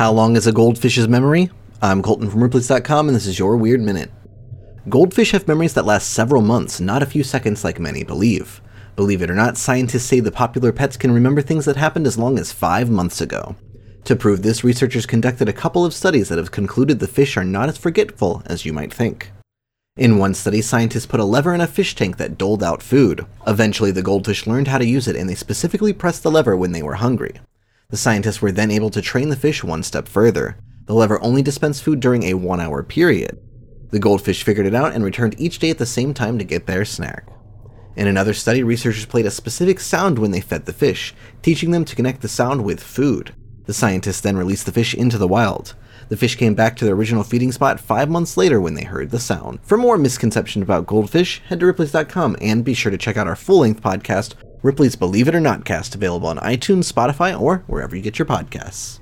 How long is a goldfish's memory? I'm Colton from Ripley's.com, and this is your Weird Minute. Goldfish have memories that last several months, not a few seconds like many believe. Believe it or not, scientists say the popular pets can remember things that happened as long as five months ago. To prove this, researchers conducted a couple of studies that have concluded the fish are not as forgetful as you might think. In one study, scientists put a lever in a fish tank that doled out food. Eventually, the goldfish learned how to use it and they specifically pressed the lever when they were hungry. The scientists were then able to train the fish one step further. The lever only dispensed food during a one hour period. The goldfish figured it out and returned each day at the same time to get their snack. In another study, researchers played a specific sound when they fed the fish, teaching them to connect the sound with food. The scientists then released the fish into the wild. The fish came back to their original feeding spot five months later when they heard the sound. For more misconceptions about goldfish, head to ripley's.com and be sure to check out our full length podcast, Ripley's Believe It or Not cast, available on iTunes, Spotify, or wherever you get your podcasts.